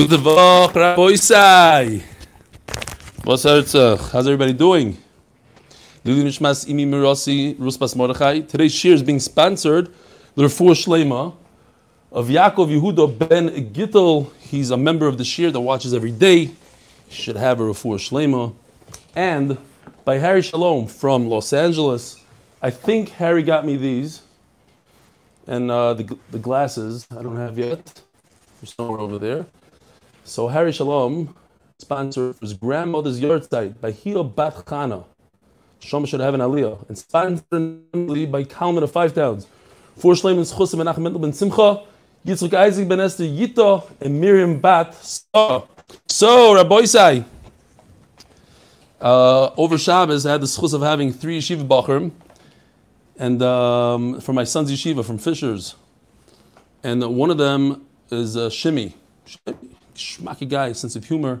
Gute Woche, Raboisai. What's? How's everybody doing? Today's shiur is being sponsored the Refuah Shlema of Yaakov Yehuda ben Gittel. He's a member of the shiur that watches every day. He should have a Refuah Shlema. And by Harry Shalom from Los Angeles. I think Harry got me these. And uh, the, the glasses I don't have yet. They're somewhere over there. So Harry Shalom sponsored his grandmother's yahrzeit by Hio Bat Chana. Shom should have an aliyah. And sponsored by Kalman of Five Towns. Four Shleiman Schus and Mendel ben Simcha, Yitzchak Isaac ben Esther Yito, and Miriam Bat So, so Rabbi uh, over Shabbos, I had the schus of having three yeshiva bachrim, and um, for my son's yeshiva from Fishers, and one of them is uh, Shimi, Shmaki guy, sense of humor,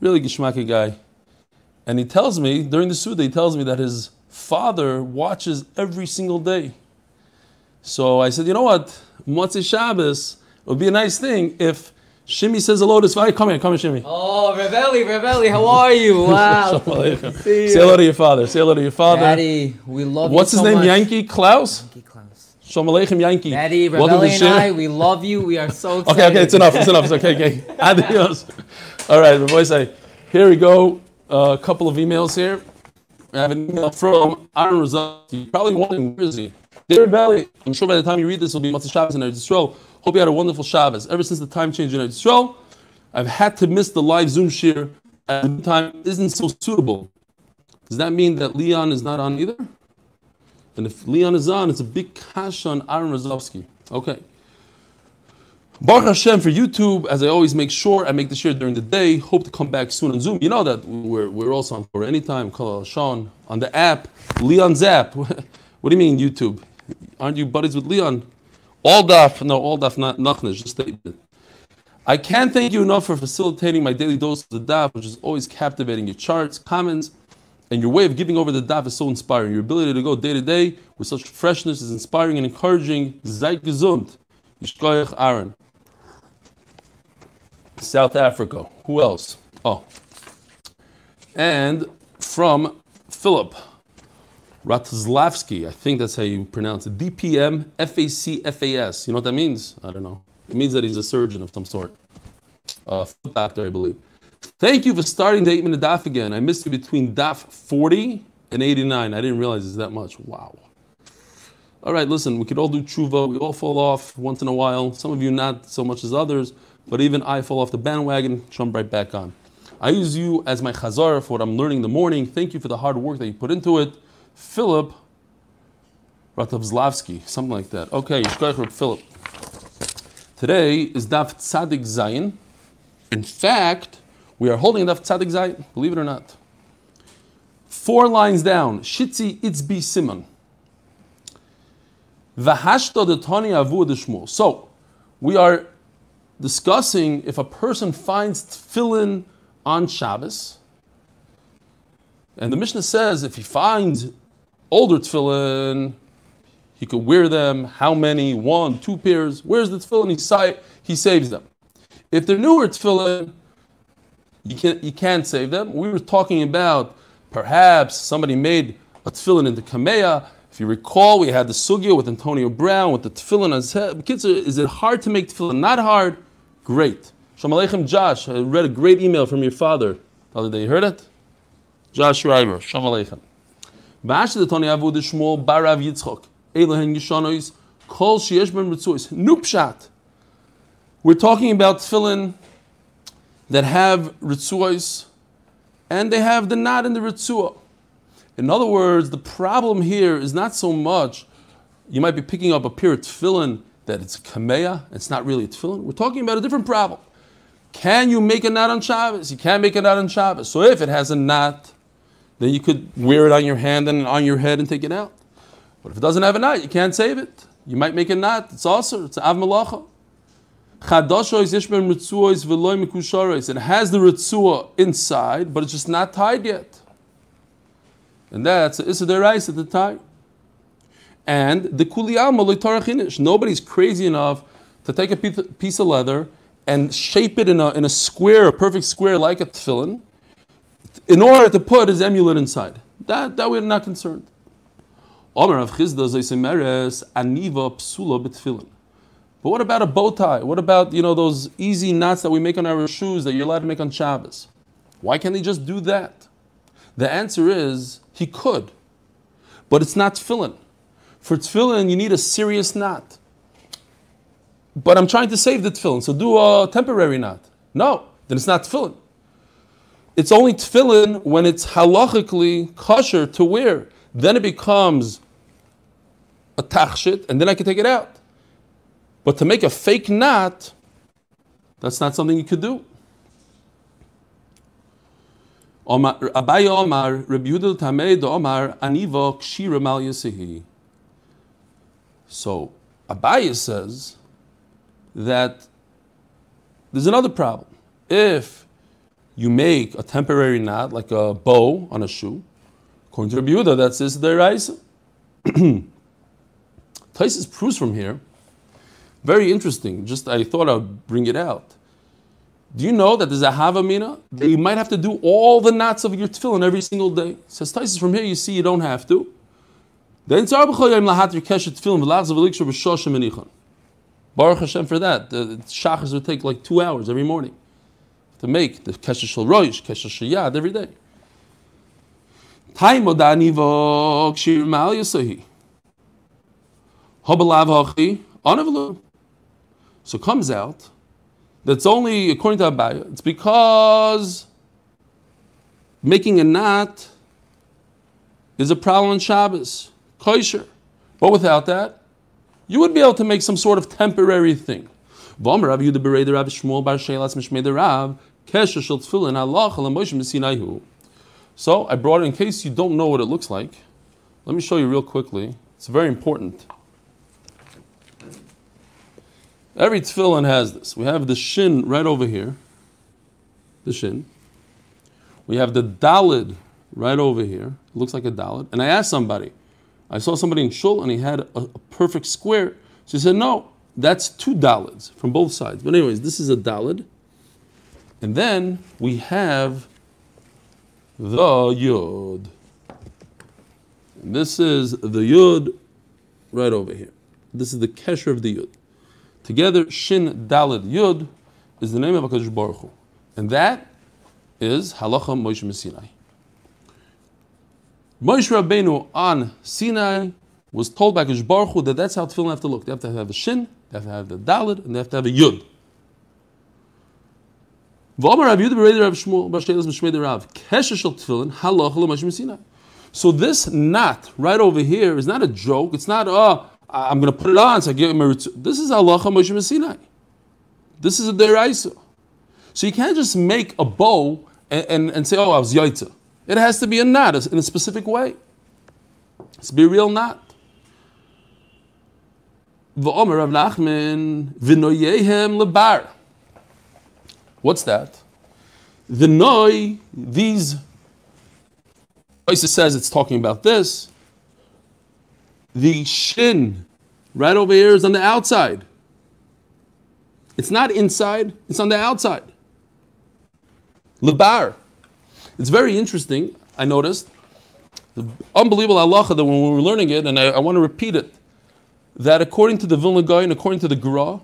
really gishmaki guy, and he tells me during the suda, he tells me that his father watches every single day. So I said, you know what, Motzei Shabbos it would be a nice thing if Shimi says hello to Svai. Come here, come here, Shimi. Oh, Rebelli, Rebelli, how are you? Wow. Say hello to your father. Say hello to your father. Daddy, we love What's you his so name? much. Yankee Klaus? Yankee Klaus. Shalom Aleichem Yankee. To Rebelli and. I, we love you. We are so excited. Okay, okay, it's enough. It's enough. It's okay, okay. Adios. All right, boys say, here we go. Uh, a couple of emails here. I have an email from Aaron Rosati. Probably one in Jersey. Dear Belly, I'm sure by the time you read this, it'll be Motzei Shabbos in Eretz Yisrael. Hope you had a wonderful Shabbos. Ever since the time change in Eretz Yisrael, I've had to miss the live Zoom share. And the time isn't so suitable. Does that mean that Leon is not on either? And if Leon is on, it's a big cash on Aaron Rozovsky. Okay. Baruch Hashem for YouTube, as I always make sure I make the share during the day. Hope to come back soon on Zoom. You know that we're, we're also on for anytime. Call Sean on the app, Leon's app. what do you mean YouTube? Aren't you buddies with Leon? All daf, no, all daf, not nachnish, just statement. I can't thank you enough for facilitating my daily dose of the daf, which is always captivating. Your charts, comments, and your way of giving over the daf is so inspiring. Your ability to go day to day with such freshness is inspiring and encouraging. Zeit gesund. Yishkoyach Aaron. South Africa. Who else? Oh. And from Philip Ratzlavsky. I think that's how you pronounce it. DPM FACFAS. You know what that means? I don't know. It means that he's a surgeon of some sort. Uh, foot doctor, I believe. Thank you for starting the 8 minute daf again. I missed it between daf 40 and 89. I didn't realize it's that much. Wow. All right, listen, we could all do tshuva. We all fall off once in a while. Some of you not so much as others, but even I fall off the bandwagon, jump right back on. I use you as my chazar for what I'm learning in the morning. Thank you for the hard work that you put into it. Philip Ratavslavsky, something like that. Okay, Yishkoich Philip. Today is Daf Tzadik Zayin. In fact, we are holding Daf Tzadik Zayin, believe it or not. Four lines down, Shitzi Itzbi Simon. Vahashto Tani Avu Shmuel. So, we are discussing if a person finds tefillin on Shabbos, and the Mishnah says if he finds older tefillin, he could wear them. How many? One, two pairs. Where's the tefillin? He, si- he saves them. If they're newer tefillin, you can't, you can't save them. We were talking about perhaps somebody made a tefillin into kameya. If you recall, we had the sugya with Antonio Brown with the tefillin on his head. Kids, is it hard to make tefillin? Not hard. Great. Shalom Aleichem, Josh. I read a great email from your father the other day. You heard it? Josh Schreiber. Shalom Aleichem. The Tony Avu de Shmuel Barav Yitzchok. Elohen Yishanois. Kol ben ritzuos. Nupshat. We're talking about tefillin that have ritzuos and they have the knot in the ritzua. In other words, the problem here is not so much you might be picking up a of tefillin that it's kameya, it's not really a tefillin. We're talking about a different problem. Can you make a knot on Shabbos? You can't make a knot on Shabbos. So if it has a knot, then you could wear it on your hand and on your head and take it out. But if it doesn't have a knot, you can't save it. You might make a knot. It's also it's av malacha. Chadashois yishben ritzuos v'loy mikusharos. It has the ritzua inside, but it's just not tied yet. And that's Derais at the time. And the Kuliyama Loitarachinish. Nobody's crazy enough to take a piece of leather and shape it in a, in a square, a perfect square like a tefillin, in order to put his amulet inside. That, that we're not concerned. Omer of Chisda Zaysemeres Aniva Psula B'tefillin. But what about a bow tie? What about you know those easy knots that we make on our shoes that you're allowed to make on Shabbos? Why can't he just do that? The answer is he could, but it's not tefillin. For tefillin, you need a serious knot. But I'm trying to save the tefillin, so do a temporary knot. No, then it's not tefillin. It's only tefillin when it's halachically kosher to wear. Then it becomes a tachshit, and then I can take it out. But to make a fake knot, that's not something you could do. Abaye Omar, Omar, Aniva Yasihi. So Abaye says that there's another problem. If you make a temporary knot, like a bow on a shoe, according to Rabbi Yehuda, that's this deraisa. Taisus proves from here. Very interesting. Just I thought I'd bring it out. Do you know that there's a havamina that you might have to do all the knots of your tefillin every single day? Says Taisus from here, you see you don't have to. Then Baruch Hashem for that. The shachas would take like two hours every morning to make the kesher shel roish, kesher yad every day. Time. So comes out that's only according to Abaye. It's because making a knot is a problem in Shabbos, kosher. But without that, you would be able to make some sort of temporary thing. So I brought it in case you don't know what it looks like. Let me show you real quickly. It's very important. Every tefillin has this. We have the shin right over here, the shin. We have the dalid right over here. It looks like a dalid. And I asked somebody, I saw somebody in shul and he had a, a perfect square. So he said, no, that's two dalids from both sides. But anyways, this is a dalid. And then we have the yod. And this is the yod right over here. This is the kesher of the yud. Together, Shin Dalid Yud is the name of HaKadosh Baruch Hu. And that is Halacha Moshe Sinai. Moshe Rabbeinu on Sinai was told by HaKadosh Baruch Hu that that's how tefillin have to look. They have to have a Shin, they have to have the Dalid, and they have to have a Yud. So this knot right over here is not a joke. It's not, oh, I'm going to put it on. So I give him a This is Allah Moshe Messinai. This is a deraisa. So you can't just make a bow and, and, and say, oh, I was yaitza. It has to be a knot in a specific way. It's be a real knot. V'omer Rav Nachman v'noyehem lebar. What's that? The noy, these, Isis says it's talking about this the shin right over here is on the outside. It's not inside, it's on the outside. Labar. It's very interesting, I noticed. The unbelievable halacha that when we were learning it, and I, I want to repeat it, that according to the Vilna Gaon and according to the Gra,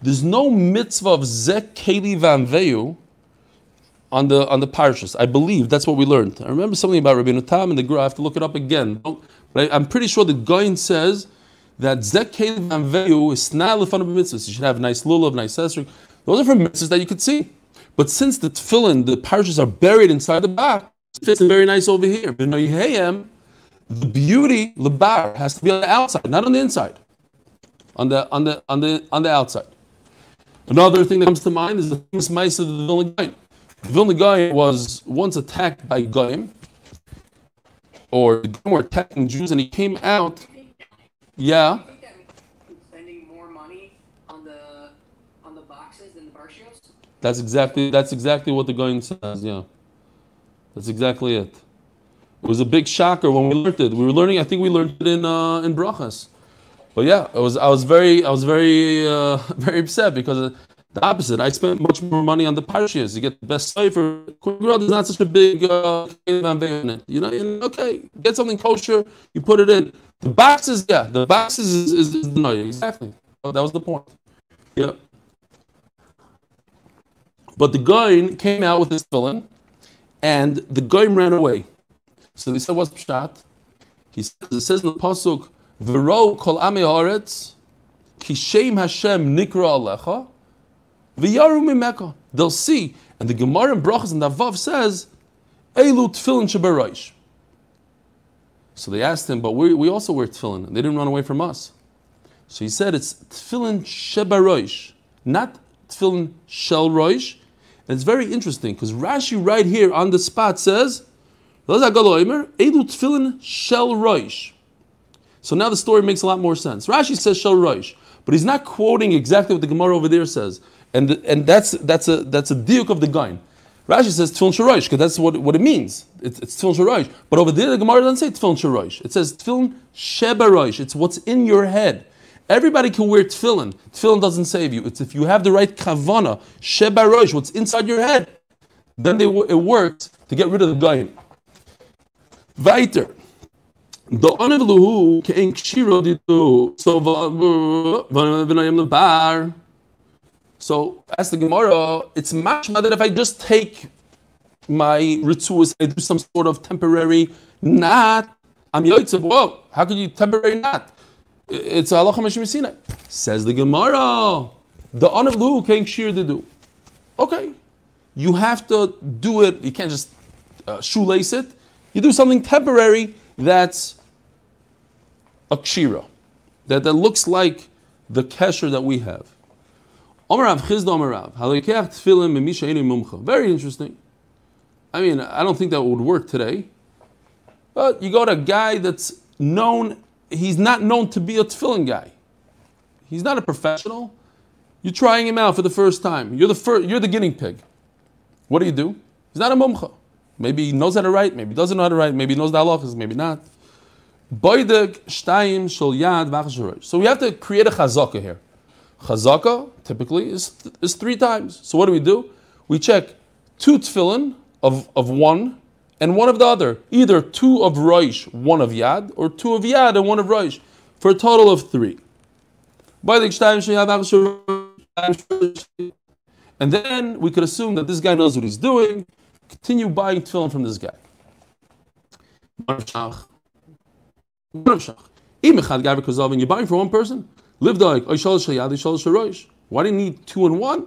there's no mitzvah of zek keli vanveu on the on the parshas. I believe that's what we learned. I remember something about Rabbi Tam and the Gra. I have to look it up again. Don't, Right? I'm pretty sure the Goin says that Zek and Veyu is not of mitzvahs. You should have nice lulav, nice esrog. Those are from mitzvahs that you could see. But since the tefillin, the parashas are buried inside the bar, it fits very nice over here. The beauty, the bar, has to be on the outside, not on the inside. On the on the on the on the outside. Another thing that comes to mind is the famous mice of the Vilna Gaon. The Vilna Gaon was once attacked by Goyim, or the Goyim were attacking Jews, and he came out. Yeah. Spending more money on the on the boxes than the parshios. That's exactly that's exactly what the Goyim says. Yeah, that's exactly it. It was a big shocker when we learned it. We were learning. I think we learned it in uh, in brachas. But yeah, I was I was very I was very uh, very upset because The opposite. I spent much more money on the parshias. You get the best cipher. There's not such a big uh, You know, and okay, get something kosher. You put it in. The boxes, yeah, the boxes is, is, is no, exactly. Oh, that was the point. Yeah. But the guy came out with his villain, and the guy ran away. So they said, "What's shot?" He says, it says in the pasuk, "V'ro kol ame haaretz, ki shem Hashem nikra alecha." They'll see. And the Gemara in Brachas and Davav says, Elu tefillin shebaraish. So they asked him, but we, we also wear tefillin. They didn't run away from us. So he said it's tefillin shebaraish, not tefillin shel roish. And it's very interesting because Rashi right here on the spot says, Elu tefillin shel roish. So now the story makes a lot more sense. Rashi says shel roish, but he's not quoting exactly what the Gemara over there says and and that's that's a that's a diuk of the gain. Rashi says tefillin shorosh because that's what, what it means. It's, it's tefillin. But over there, the Gemara doesn't say tefillin shorosh. It says tefillin shebarosh. It's what's in your head. Everybody can wear tefillin. Tefillin doesn't save you. It's if you have the right kavana, shebarosh, what's inside your head, then they, it works to get rid of the gain. Weiter. The. So. So as the Gemara, it's much that if I just take my rituals, I do some sort of temporary not, I'm yoitzev. Whoa, how could you temporary not? It's halacha meshim Says the Gemara, the on of lu can shear the do. Okay, you have to do it. You can't just uh, shoelace it. You do something temporary that's a kshira, that, that looks like the kesher that we have. Very interesting. I mean, I don't think that would work today. But you got a guy that's known, he's not known to be a tefillin guy. He's not a professional. You're trying him out for the first time. You're the first, you're the guinea pig. What do you do? He's not a mumcha. Maybe he knows how to write, maybe he doesn't know how to write, maybe he knows the halachas, maybe not. So we have to create a chazaka here. Chazaka typically is, is three times. So what do we do? We check two tefillin of, of one and one of the other. Either two of Roish, one of Yad, or two of Yad and one of Roish, for a total of three. And then we could assume that this guy knows what he's doing. Continue buying tefillin from this guy. You're buying for one person, Live like Why do you need two and one?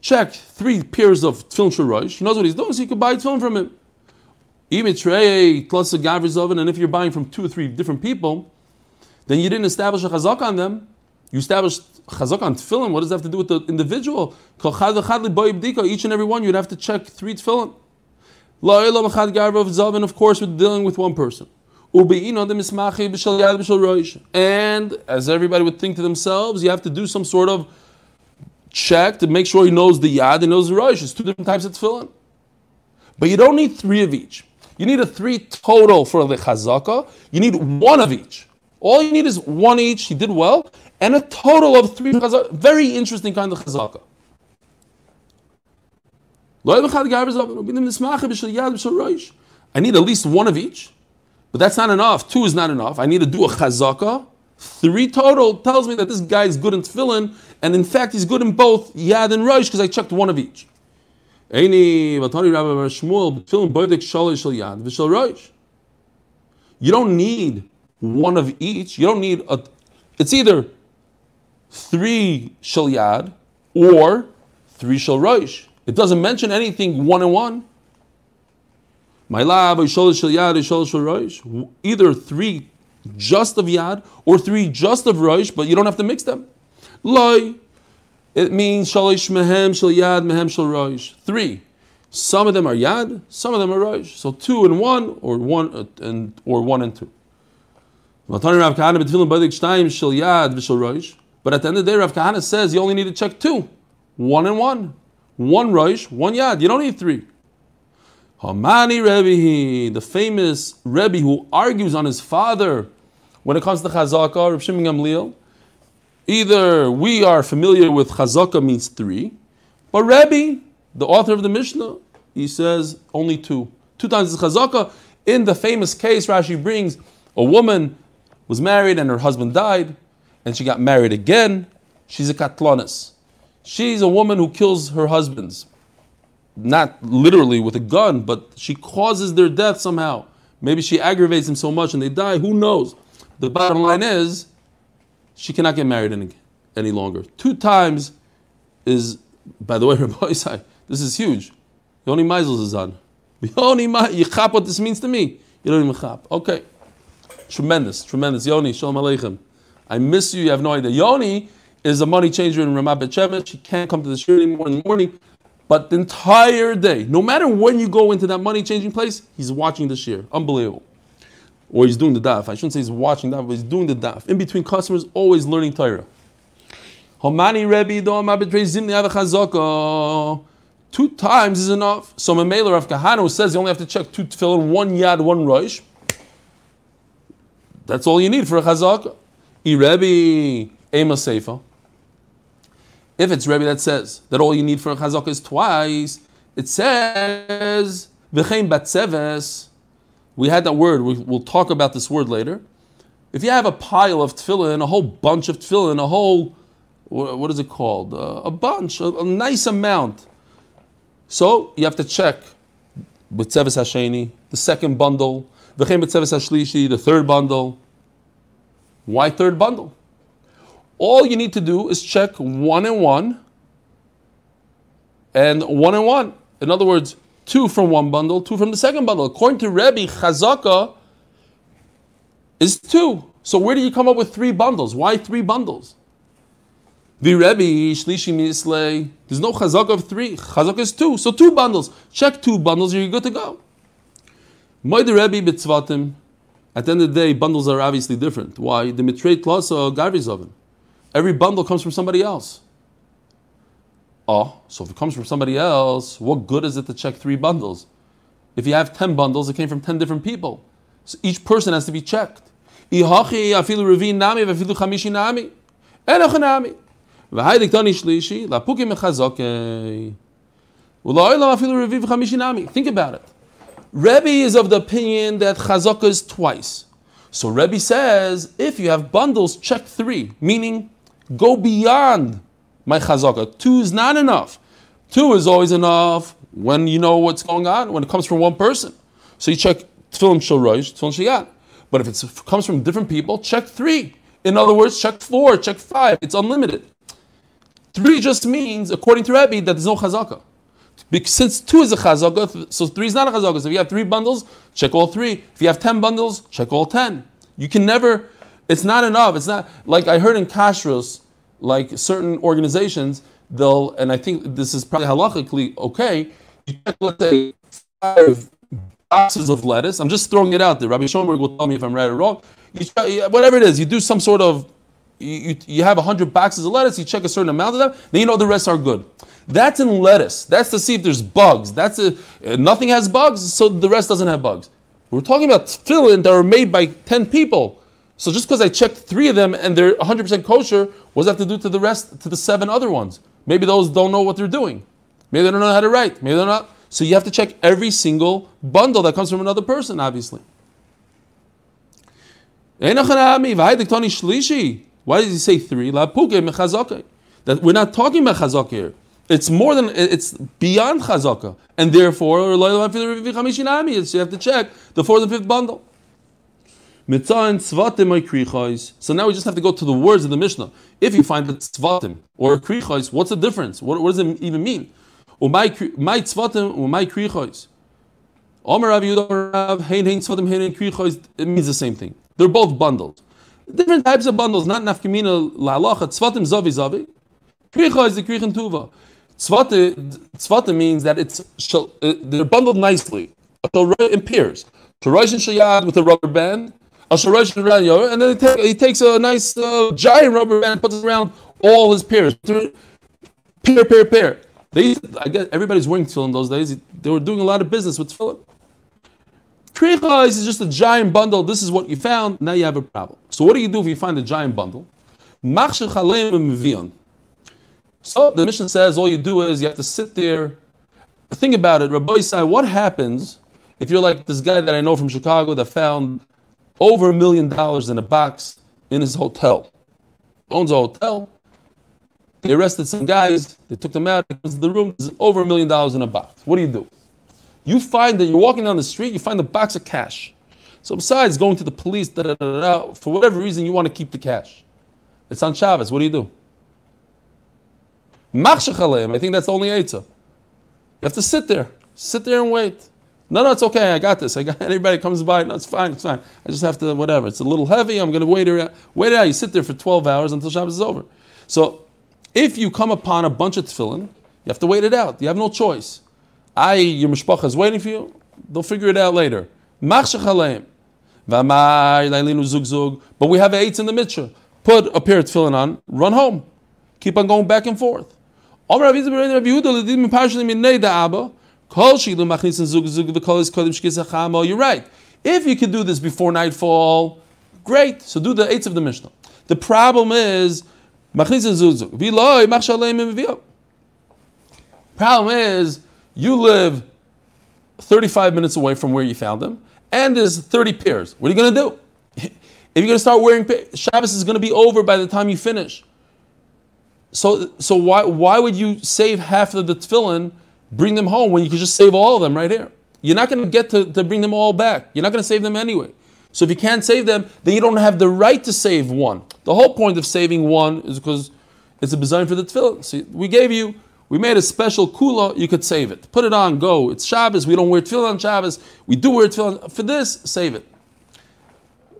Check three pairs of tefillin shorosh. He knows what he's doing, so you can buy tefillin from him. Imitrei plus a gavriz oven, and if you're buying from two or three different people, then you didn't establish a chazak on them. You established chazak on tefillin. What does that have to do with the individual? Each and every one, you'd have to check three tefillin. Of course, we're dealing with one person. And as everybody would think to themselves, you have to do some sort of check to make sure he knows the yad and knows the rosh. It's two different types of tefillin. But you don't need three of each. You need a three total for the chazaka. You need one of each. All you need is one each. He did well, and a total of three chazaka. Very interesting kind of chazaka. I need at least one of each. But that's not enough. Two is not enough. I need to do a chazaka. Three total tells me that this guy is good in tefillin, and in fact he's good in both yad and rosh because I checked one of each. You don't need one of each. You don't need a. It's either three shal yad or three shal rosh. It doesn't mention anything one and one. My love, either three just of yad or three just of roish, but you don't have to mix them. Loi, it means shalish mehem shal yad mehem shal roish. Three. Some of them are yad, some of them are roish. So two and one, or one uh, and or one and two. But at the end of the day, Rav Kahana says you only need to check two, one and one, one roish, one yad. You don't need three. Hamani Rebbe, the famous Rebbe who argues on his father when it comes to Chazaka, Reb Shimon Gamliel, Either we are familiar with chazaka means three, but Rebbe, the author of the Mishnah, he says only two. Two times is chazaka. In the famous case Rashi brings, a woman was married and her husband died, and she got married again. She's a katlanis. She's a woman who kills her husbands. Not literally with a gun, but she causes their death somehow. Maybe she aggravates them so much and they die. Who knows? The bottom line is she cannot get married any, any longer. Two times is, by the way, Rabbi Isai, this is huge. Yoni Meisels is on. Yoni you chap what this means to me. You don't even chap. Okay. Tremendous, tremendous. Yoni, shalom aleichem. I miss you, you have no idea. Yoni is a money changer in Ramat Bet She can't come to the shiur anymore in the morning. But the entire day, no matter when you go into that money changing place, he's watching the shiur. Unbelievable or he's doing the daf. I shouldn't say he's watching daf, but he's doing the daf. In between customers, always learning Torah. Two times is enough. So Mamela Rav Kahana says you only have to check two tefillin, one yad, one rosh. That's all you need for a chazaka. I Rebbe Ema Seifa. If it's Rebbe that says that all you need for a chazaka is twice, it says v'chein batzeves we had that word. We, will talk about this word later. If you have a pile of tefillin, a whole bunch of tefillin, a whole, what is it called? Uh, a bunch, a, a, nice amount. So you have to check with Tzeves Hasheni, the second bundle, V'chem B'Tzeves Hashlishi, the third bundle. Why third bundle? All you need to do is check one and one and one and one. In other words, two from one bundle, two from the second bundle. According to Rebbe, chazaka is two. So where do you come up with three bundles? Why three bundles? The Rebbe, Shlishi Misley, there's no chazaka of three. Chazaka is two. So two bundles. Check two bundles, you're good to go. Moide Rebbe Bitzvatim. At the end of the day, bundles are obviously different. Why? The mitrate klasa garvis. Every bundle comes from somebody else. Oh, so if it comes from somebody else, what good is it to check three bundles? If you have 10 bundles, it came from 10 different people. So each person has to be checked. Think about it. Rebbe is of the opinion that chazaka is twice. So Rebbe says, if you have bundles, check three, meaning go beyond my chazaka. Two is not enough. Two is always enough when you know what's going on, when it comes from one person. So you check tefillin shel rosh, tefillin sheyat. But if it comes from different people, check three. In other words, check four, check five. It's unlimited. Three just means, according to Rabbi, that there's no chazaka. Since two is a chazaka, so three is not a chazaka. So if you have three bundles, check all three. If you have ten bundles, check all ten. You can never. It's not enough. It's not like I heard in kashrus like certain organizations, they'll, and I think this is probably halachically okay, you check, let's say, five boxes of lettuce. I'm just throwing it out there. Rabbi Schoenberg will tell me if I'm right or wrong. Try, whatever it is, you do some sort of, you, you, you have 100 boxes of lettuce, you check a certain amount of them, then you know the rest are good. That's in lettuce. That's to see if there's bugs. That's a, nothing has bugs, so the rest doesn't have bugs. We're talking about tefillin that are made by 10 people. So just because I checked three of them and they're 100% kosher, what does that have to do to the rest, to the seven other ones? Maybe those don't know what they're doing. Maybe they don't know how to write. Maybe they're not. So you have to check every single bundle that comes from another person, obviously. Why does he say three? That we're not talking about here. It's more than it's beyond chazaka, and therefore you have to check the fourth and fifth bundle. So now we just have to go to the words of the Mishnah. If you find that tzvatim or krichos, what's the difference? What, what, does it even mean? My tzvatim, my krichos. Omer Rav Hein Hein Tzvatim Hein. It means the same thing. They're both bundles. Different types of bundles. Not nafkamina la'alacha. Tzvatim zavi zavi. Kricha is the krichin tuva. Tzvata means that it's they're bundled nicely, in pairs. To Rosh and Shayad with a rubber band, and then he, take, he takes a nice uh, giant rubber band and puts it around all his peers. Pair, pair, pair. They, I guess everybody's wearing tefillin those days. They were doing a lot of business with tefillin. Kricha is just a giant bundle. This is what you found. Now you have a problem. So what do you do if you find a giant bundle? So the mission says all you do is you have to sit there. Think about it, Rabbi Isai, what happens if you're like this guy that I know from Chicago that found over a million dollars in a box in his hotel? Owns a hotel. They arrested some guys, they took them out, into the room, there's over a million dollars in a box. What do you do? You find that you're walking down the street, you find a box of cash. So besides going to the police, da, da, da, for whatever reason you want to keep the cash. It's on Shabbos. What do you do? I think that's the only Eitzah. You have to sit there. Sit there and wait. No, no, it's okay. I got this. I got anybody comes by. No, it's fine. It's fine. I just have to whatever. It's a little heavy. I'm going to wait it. Wait it out. You sit there for 12 hours until Shabbos is over. So, if you come upon a bunch of tefillin, you have to wait it out. You have no choice. I, your mishpacha is waiting for you. They'll figure it out later. But we have eights in the mitzvah. Put a pair of tefillin on. Run home. Keep on going back and forth. Oh, you're right. If you can do this before nightfall, great. So do the eights of the Mishnah. The problem is, problem is, you live 35 minutes away from where you found them, and there's 30 pairs. What are you going to do? If you're going to start wearing Shabbos is going to be over by the time you finish. So, so why, why would you save half of the tefillin, bring them home when you could just save all of them right here? You're not going to get to, bring them all back. You're not going to save them anyway. So if you can't save them, then you don't have the right to save one. The whole point of saving one is because it's a design for the tefillin. See, we gave you, we made a special kula, you could save it. Put it on, go. It's Shabbos, we don't wear tefillin on Shabbos. We do wear tefillin. For this, save it.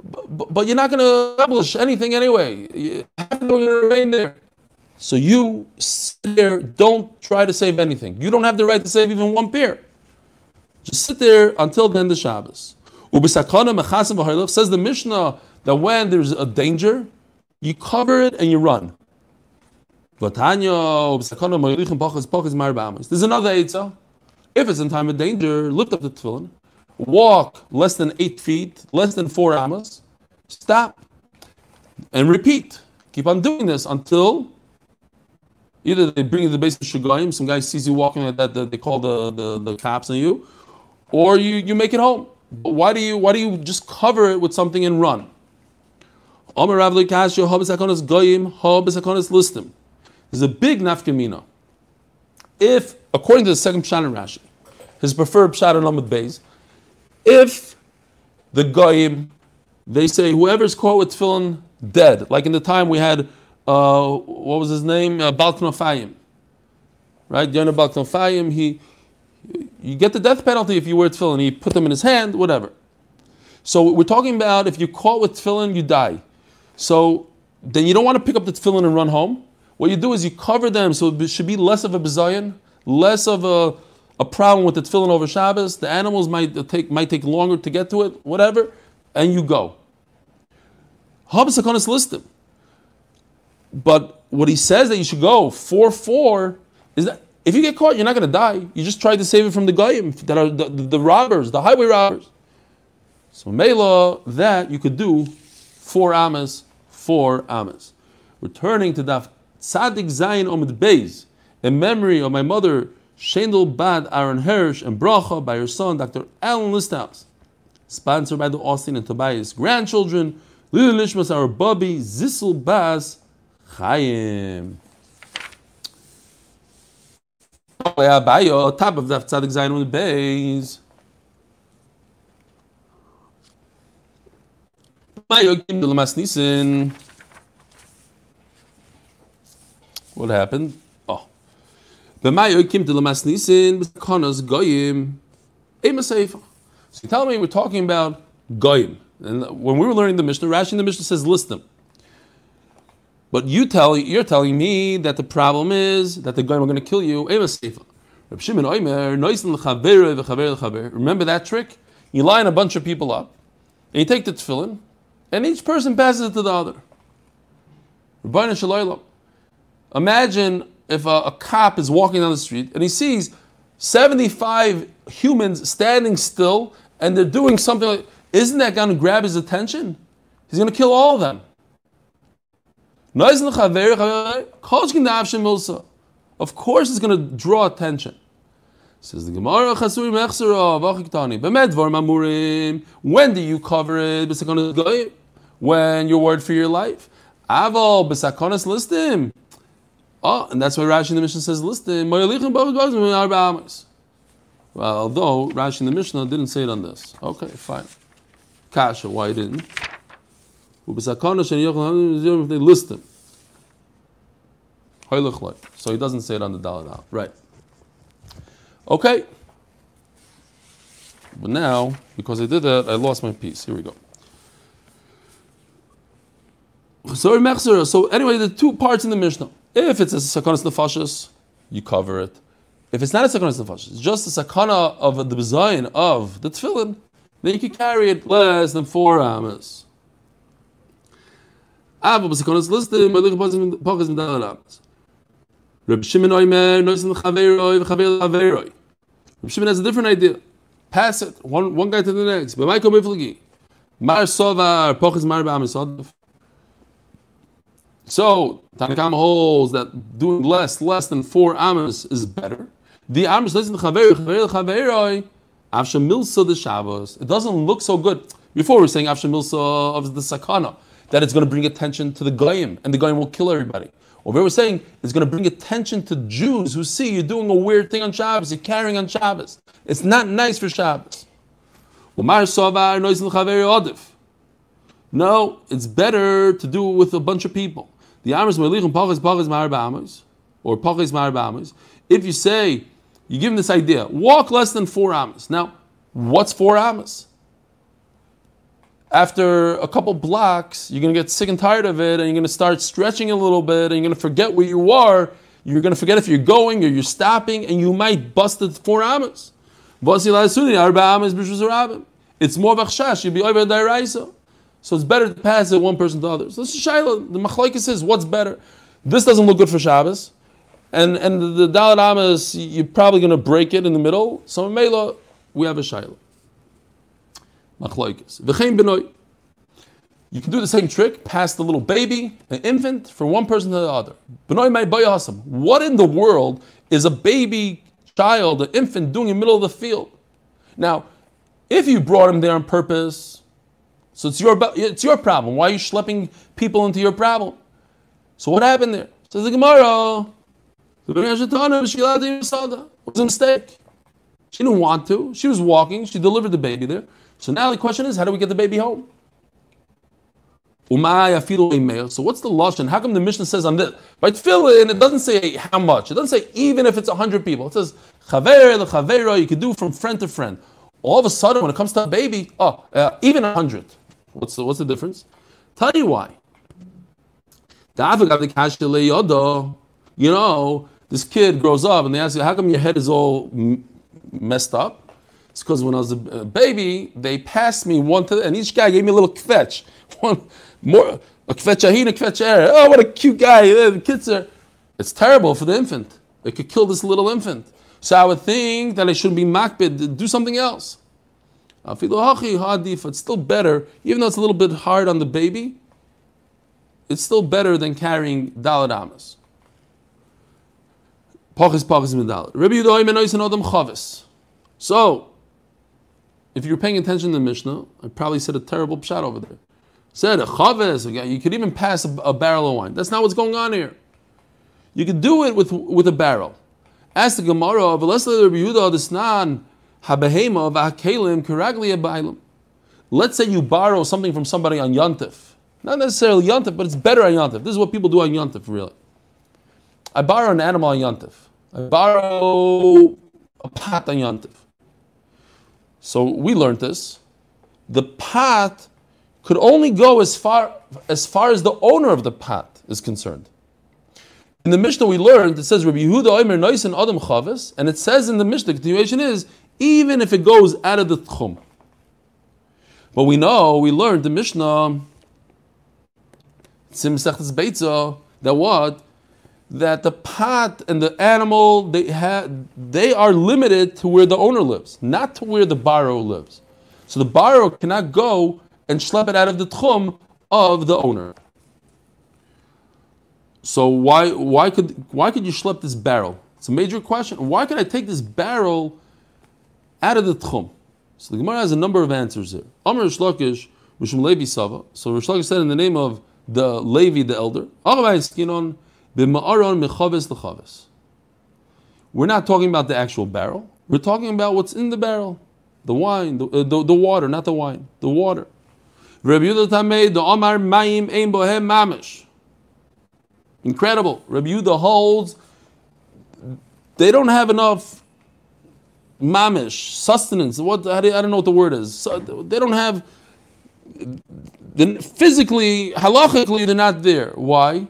But, but you're not going to publish anything anyway. You have to remain there. So you sit there, don't try to save anything. You don't have the right to save even one pair. Just sit there until the end of Shabbos. Says the Mishnah that when there's a danger, you cover it and you run. There's another Eitzah. If it's in time of danger, lift up the tefillin, walk less than eight feet, less than four amas, stop, and repeat. Keep on doing this until Either they bring you the base of Shugayim, some guy sees you walking like that, they call the, the, the cops on you, or you, you make it home. Why do you why do you just cover it with something and run? There's a big nafkamina. If, according to the second Pshat in Rashi, his preferred Pshat in Lamed Beis, if the goyim, they say whoever's caught with tefillin dead, like in the time we had uh, what was his name? Uh, Balknofayim. Right? Yonah Balknofayim, he, you get the death penalty if you wear tefillin. He put them in his hand, whatever. So we're talking about if you're caught with tefillin, you die. So then you don't want to pick up the tefillin and run home. What you do is you cover them so it should be less of a bizayon, less of a, a problem with the tefillin over Shabbos. The animals might take might take longer to get to it, whatever, and you go. Habas list them. But what he says that you should go 4 4 is that if you get caught, you're not going to die. You just try to save it from the goyim that are the, the, the robbers, the highway robbers. So Mela, that you could do four amas, four amas. Returning to Daf Tzadik Zayin Omid Beis, in memory of my mother Shendel Bad Aaron Hirsch and Bracha by her son Dr. Alan Listhouse. Sponsored by the Austin and Tobias grandchildren, Lili Nishmas, our Bubby, Zissel Baz, Chaim. Top of the Tzadik Zayin the base. What happened? Oh. B'mayo to Lamas Nisin b'konos goyim So you tell me we're talking about goyim. And when we were learning the Mishnah, Rashi in the Mishnah says list them. But you tell you're telling me that the problem is that the goyim are going to kill you. Remember that trick? You line a bunch of people up, and you take the tefillin, and each person passes it to the other. Imagine if a, a cop is walking down the street and he sees 75 humans standing still and they're doing something like, isn't that going to grab his attention? He's going to kill all of them. Of course, it's going to draw attention. Says the Gemara, Chasuri Mechsera, Vachiktani. Mamurim. When do you cover it? When you're worried for your life. Aval, Besakonis Listim. Oh, and that's why Rashi in the Mishnah says Listim. Well, although Rashi in the Mishnah didn't say it on this. Okay, fine. Kasha, why didn't? They list them. So he doesn't say it on the Dalit Right. Okay. But now, because I did that, I lost my piece. Here we go. So anyway, the two parts in the Mishnah. If it's a sakanas nefashis, you cover it. If it's not a sakanas nefashis, it's just a sakana of the design of the tefillin, then you can carry it less than four amas. Aber b'sakanas listim, Reb Shimon Oimer, Noisin Chaveroi, Chaver Chaveroi. Reb Shimon has a different idea. Pass it, one, one guy to the next. But Michael Miflagi. Mar Sovar, Pochis Mar Ba'amisodov. So, Tanna Kamma holds that doing less, less than four amas is better. The amas listen to chaver, chaver, chaveroi, avsha milsa the Shabbos. It doesn't look so good. Before we are saying avsha milsa of the sakana, that it's going to bring attention to the goyim, and the goyim will kill everybody. What we were saying is going to bring attention to Jews who see you're doing a weird thing on Shabbos, you're carrying on Shabbos. It's not nice for Shabbos. No, it's better to do it with a bunch of people. The Amos Melichim Pachas Pachas or Pachas Marabamas. If you say, you give them this idea, walk less than four Amos. Now, what's four Amos? After a couple blocks, you're going to get sick and tired of it, and you're going to start stretching a little bit, and you're going to forget where you are. You're going to forget if you're going or you're stopping, and you might bust the four Amos. It's more vachshash, you'll be over. So it's better to pass it one person to others. This is Shaila. The Machlaikis says, what's better? This doesn't look good for Shabbos. And, and the, the Dalit Amas, you're probably going to break it in the middle. So in Mela, we have a Shaila. Machlaikis. V'chein. You can do the same trick, pass the little baby, an infant, from one person to the other. May. What in the world is a baby child, an infant, doing in the middle of the field? Now, if you brought him there on purpose, so it's your, it's your problem. Why are you schlepping people into your problem? So what happened there? Says the Gemara. It was a mistake. She didn't want to. She was walking. She delivered the baby there. So now the question is, how do we get the baby home? So what's the lashon? How come the Mishnah says on this? By tefillin, it doesn't say how much. It doesn't say even if it's hundred people. It says chaver lechavera. You can do from friend to friend. All of a sudden, when it comes to a baby, oh, uh, even hundred. What's the, what's the difference? Tell you why. You know, this kid grows up and they ask you, how come your head is all messed up? It's because when I was a baby, they passed me one to, and each guy gave me a little kvetch. One more, a kvetch ahin, a kvetch er. Oh, what a cute guy. The kids are, it's terrible for the infant. It could kill this little infant. So I would think that I shouldn't be makbid, do something else. It's still better, even though it's a little bit hard on the baby, it's still better than carrying dalad amas. Pachis pachis medalad. Rabbi chavis. So, if you're paying attention to the Mishnah, I probably said a terrible pshat over there. Said a chavis. You could even pass a, a barrel of wine. That's not what's going on here. You could do it with with a barrel. Ask the Gemara of Let's say you borrow something from somebody on Yontif. Not necessarily Yontif, but it's better on Yontif. This is what people do on Yontif, really. I borrow an animal on Yontif. I borrow a pot on Yontif. So we learned this. The pot could only go as far as far as the owner of the pot is concerned. In the Mishnah we learned, it says Rabbi Yehuda Omer Noisen Adam Chavis, and it says in the Mishnah, the continuation is even if it goes out of the tchum. But we know, we learned the Mishnah, that what? That the pot and the animal, they, have, they are limited to where the owner lives, not to where the borrower lives. So the borrower cannot go and schlep it out of the tchum of the owner. So why why could why could you schlep this barrel? It's a major question. Why could I take this barrel out of the tchum? So the Gemara has a number of answers here. Amr Shlakish, Mishum Levi Sava. So Reish Lakish said in the name of the Levi, the elder, we're not talking about the actual barrel. We're talking about what's in the barrel. The wine, the, uh, the, the, water, not the wine, the water. Rabbi Yehuda Tamei, the Omar Mayim Ein Bohem Mamish. Incredible. Rabbi Yehuda holds they don't have enough mamish, sustenance. What I don't know what the word is. So they don't have. Physically, halachically, they're not there. Why?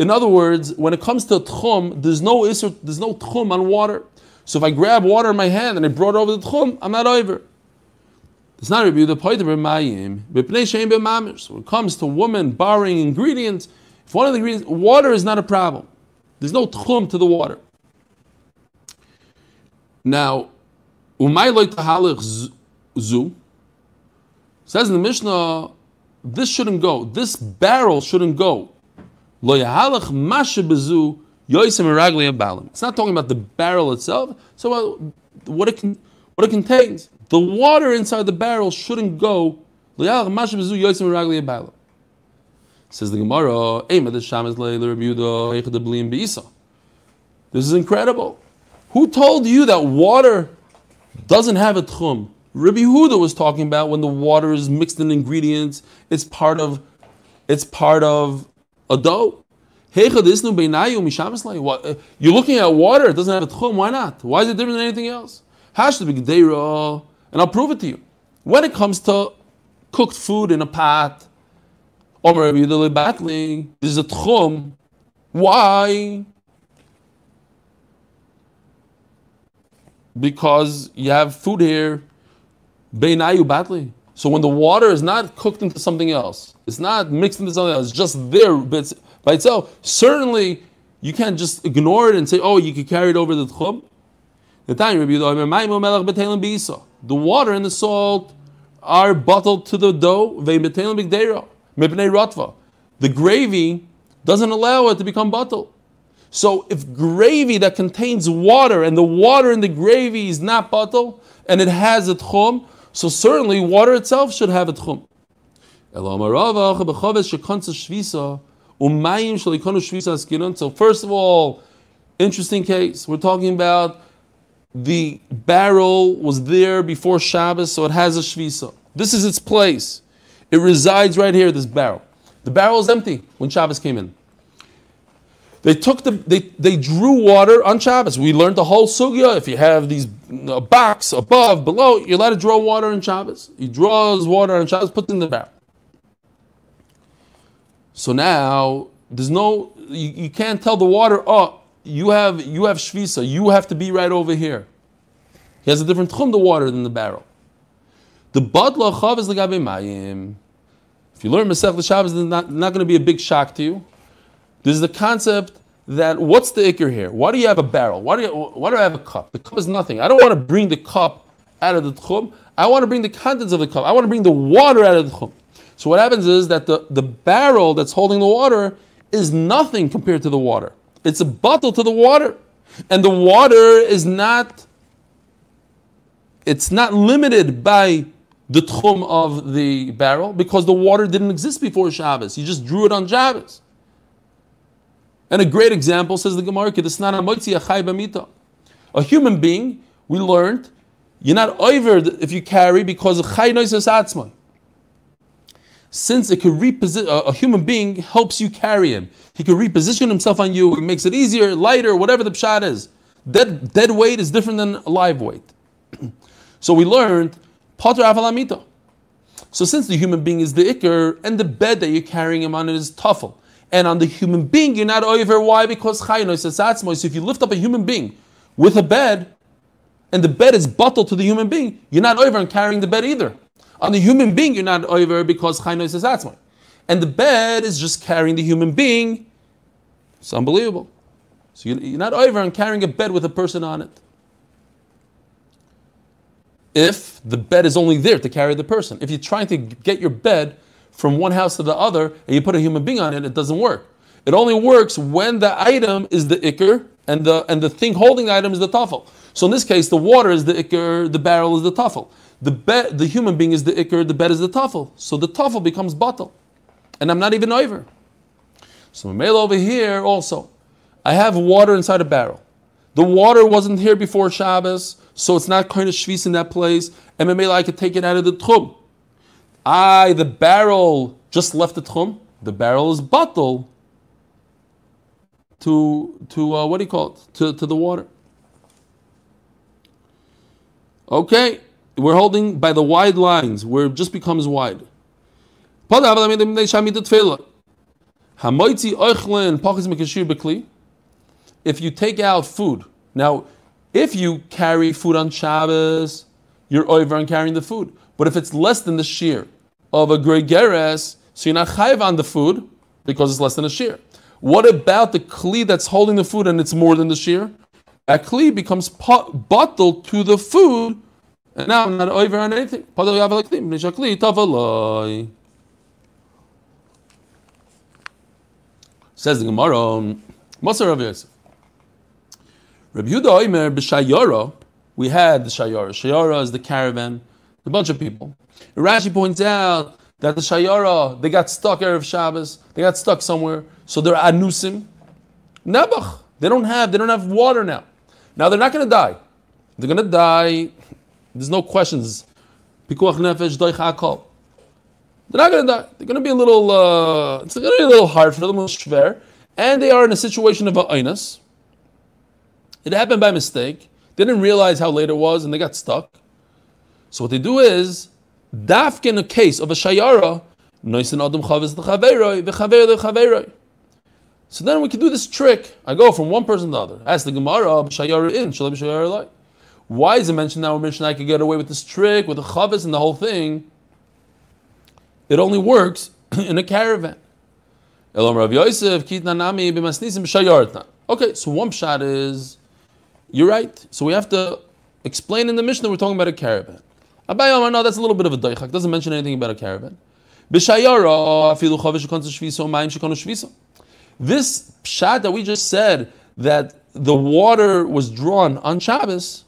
In other words, when it comes to tchum, there's no there's no tchum on water. So if I grab water in my hand and I brought over the tchum, I'm not over. It's not review the point of mayim. When it comes to women borrowing ingredients, if one of the ingredients, water is not a problem. There's no tchum to the water. Now, umay zu says in the Mishnah, this shouldn't go. This barrel shouldn't go. It's not talking about the barrel itself. So uh, what it can, what it contains. The water inside the barrel shouldn't go. Says the Gemara, This is incredible. Who told you that water doesn't have a tchum? Rabbi Huda was talking about when the water is mixed in ingredients, it's part of it's part of a dough. You're looking at water, it doesn't have a tchum, why not? Why is it different than anything else? And I'll prove it to you. When it comes to cooked food in a pot, Abedele Batling, this is a tchum. Why? because you have food here, beinayu badly. So when the water is not cooked into something else, it's not mixed into something else, it's just there by itself, certainly you can't just ignore it and say, oh, you could carry it over the tchum. The water and the salt are bottled to the dough. The gravy doesn't allow it to become bottled. So if gravy that contains water and the water in the gravy is not bottle and it has a tchum, so certainly water itself should have a tchum. So first of all, interesting case. We're talking about the barrel was there before Shabbos, so it has a shvisa. This is its place. It resides right here, this barrel. The barrel is empty when Shabbos came in. They took the they, they drew water on Shabbos. We learned the whole sugya. If you have these uh, box above, below, you're allowed to draw water on Shabbos. He draws water on Shabbos, puts it in the barrel. So now there's no you, you can't tell the water, oh, you have you have shvisa, you have to be right over here. He has a different tchum the water than the barrel. The badla chav is legabe mayim. If you learn Masech Shabbos, it's not, not going to be a big shock to you. This is the concept that what's the ikr here? Why do you have a barrel? Why do, you, why do I have a cup? The cup is nothing. I don't want to bring the cup out of the tchum. I want to bring the contents of the cup. I want to bring the water out of the tchum. So what happens is that the, the barrel that's holding the water is nothing compared to the water. It's a bottle to the water. And the water is not, it's not limited by the tchum of the barrel because the water didn't exist before Shabbos. You just drew it on Shabbos. And a great example says the Gemara, it's not a moitzi achai. A human being, we learned, you're not over if you carry because atzma. Since it could reposition, a human being helps you carry him. He can reposition himself on you, it makes it easier, lighter, whatever the pshat is. Dead, dead weight is different than live weight. so we learned, Potter Avalamita. So since the human being is the ikr, and the bed that you're carrying him on is tuffle, and on the human being, you're not over. Why? Because moi. So if you lift up a human being with a bed, and the bed is bottled to the human being, you're not over and carrying the bed either. On the human being, you're not over because that's moi. and the bed is just carrying the human being. It's unbelievable. So you're not over and carrying a bed with a person on it. If the bed is only there to carry the person. If you're trying to get your bed from one house to the other and you put a human being on it, it doesn't work. It only works when the item is the ikr and the and the thing holding the item is the tafel. So in this case, the water is the ikr, the barrel is the tafel. The bed, the human being is the ikr, the bed is the tafel. So the tafel becomes bottle, and I'm not even over. So mail over here also, I have water inside a barrel. The water wasn't here before Shabbos, so it's not kind of shvis in that place. And maybe I could take it out of the tchum. I, the barrel, just left the tchum. The barrel is bottle to to uh, what do you call it? To, to the water. Okay, we're holding by the wide lines where it just becomes wide. If you take out food, now if you carry food on Shabbos, you're over on carrying the food. But if it's less than the shear of a gregeres, so you're not chayiv on the food because it's less than a shear. What about the kli that's holding the food and it's more than the shear? That kli becomes bottled to the food, and now I'm not over on anything. Says the Gemara, Mosar Rav Yosef. Rabbi Yehuda Oimer b'Shayara, we had the Shayara. Shayara is the caravan, a bunch of people. Rashi points out that the Shayara, they got stuck Erev Shabbos, they got stuck somewhere, so they're anusim. Nebuch, they don't have, they don't have water now. Now they're not going to die. They're going to die. There's no questions. Pikuach nefesh doich they're not going to die. They're going to be a little. Uh, it's going to be a little hard for them, a little shver, and they are in a situation of a. It happened by mistake. They didn't realize how late it was, and they got stuck. So what they do is, dafk in a case of a shayara, noisin adam chavis l'chaveroi, v'chaveroi l'chaveroi. so then we can do this trick. I go from one person to the other. Ask the Gemara, shayara in, shayara Why is it mentioned now in Mishnah I could get away with this trick, with the chavis and the whole thing? It only works in a caravan. Elom Rav Yosef, Kitna Nami, Bimasisim Shayaratna. Okay, so one shot is, you're right. So we have to explain in the Mishnah we're talking about a caravan. Abayam, no, that's a little bit of a doichak. Doesn't mention anything about a caravan. This shot that we just said that the water was drawn on Shabbos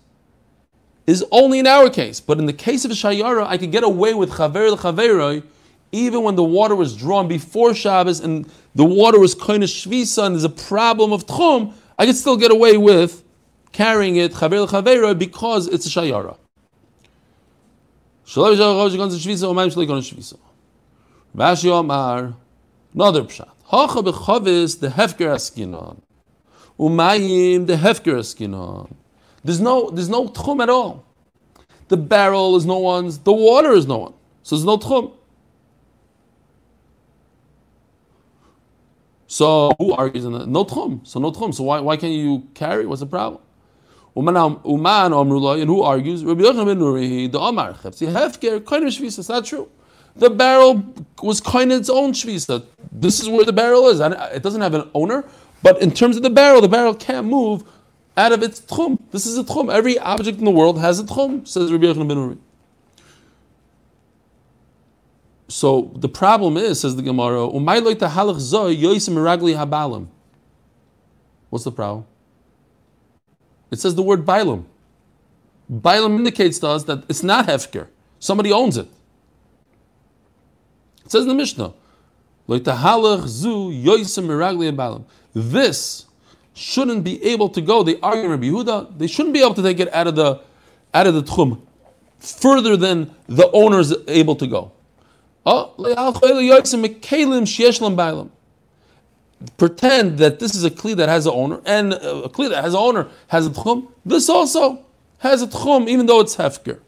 is only in our case. But in the case of a shayara, I could get away with chaver el even when the water was drawn before Shabbos and the water was of shvisa and there's a problem of tchum, I could still get away with carrying it chaver chavera because it's a shayara. Rashi Omar, another pshat. Hacha bechavis the hefker askinon, umayim the hefker askinon. There's no there's no tchum at all. The barrel is no one's. The water is no one. So there's no tchum. So who argues in that? No tchum. So no tchum. So why, why can't you carry? What's the problem? Uman Amrullah, and who argues? Rabbi Yochanan ben Nuri, the Amar Chefzi mm-hmm. Hefker, kind shvisa. It's not true. The barrel was kind of its own shvisa. This is where the barrel is. And it doesn't have an owner, but in terms of the barrel, the barrel can't move out of its tchum. This is a tchum. Every object in the world has a tchum, says Rabbi Yochanan ben Nuri. So the problem is, says the Gemara, What's the problem? It says the word bailam. Bailam indicates to us that it's not hefker. Somebody owns it. It says in the Mishnah, This shouldn't be able to go. They argue Rabbi Yehuda. They shouldn't be able to take it out of the out of the tchum further than the owner is able to go. Oh, pretend that this is a kli that has an owner, and a kli that has an owner has a tchum. This also has a tchum, even though it's hefker.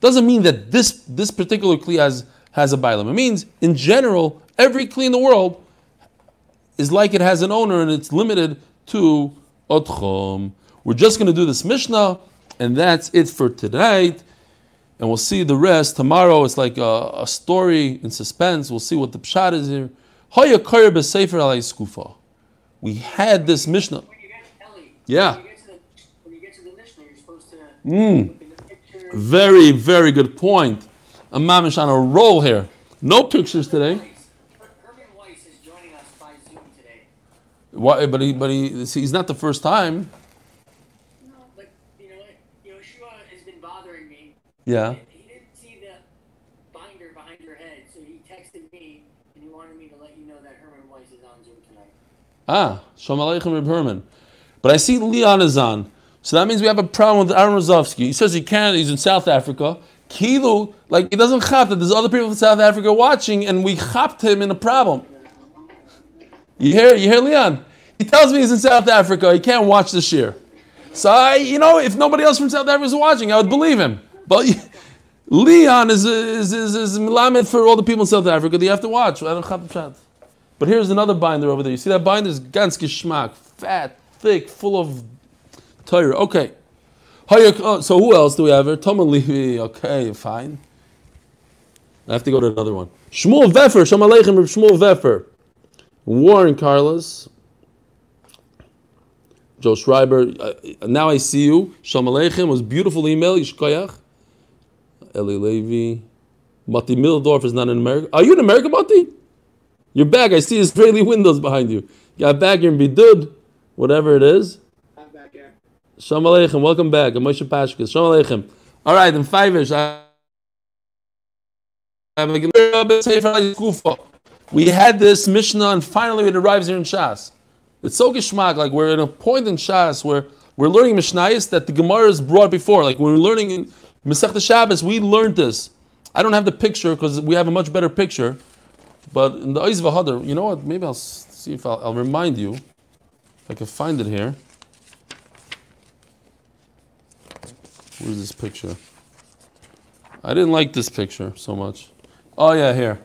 Doesn't mean that this this particular kli has has a bailam. It means in general, every kli in the world is like it has an owner, and it's limited to a tchum. We're just going to do this mishnah, and that's it for tonight and we'll see the rest tomorrow. It's like a, a story in suspense. We'll see what the pshat is here. We had this Mishnah. Yeah. Mm. Very, very good point. A mamish on a roll here. No pictures today. Why? But he, but he, see, he's not the first time. No, but you know what? Yoshua has been bothering me. Yeah. He didn't see the binder behind your head, so he texted me and he wanted me to let you know that Herman Weiss is on Zoom tonight. Ah, Shalom Aleichem Reb Herman. But I see Leon is on. So that means we have a problem with Aaron Rozovsky. He says he can't, he's in South Africa. Kilu, like, he doesn't chap that there's other people in South Africa watching, and we chapped him in a problem. You hear, you hear Leon? He tells me he's in South Africa, he can't watch this year. So I, you know, if nobody else from South Africa is watching, I would believe him. But Leon is is is, is milamed for all the people in South Africa that you have to watch. I don't chap chat. But here's another binder over there. You see that binder is ganz geschmack, fat, thick, full of Torah. Okay. Oh, So who else do we have here? Tom and Levi. Okay, fine. I have to go to another one. Shmuel Vefer. Shalom Aleichem. Shmuel Vefer. Warren Carlos. Joe Schreiber. Uh, now I see you. Shalom Aleichem. Was beautiful email. Yishkoyach. Eli Levi. Mati Mildorf is not in America. Are you in America, Mati? You're back. I see Israeli windows behind you. You got back. You're in Bidud. Whatever it is. I'm back here. Shalom Aleichem, welcome back. I'm Moshe Pashkas. Shalom Aleichem. All right, in five-ish, I- I'm a Gemara Sefer Kufa. We had this Mishnah, and finally it arrives here in Shas. It's so geschmack, like we're at a point in Shas where we're learning Mishnayos that the Gemara has brought before. Like we're learning in Masech Shabbos, we learned this. I don't have the picture because we have a much better picture. But in the Oiz Vahadar, you know what? Maybe I'll see if I'll, I'll remind you. If I can find it here. Where's this picture? I didn't like this picture so much. Oh yeah, here.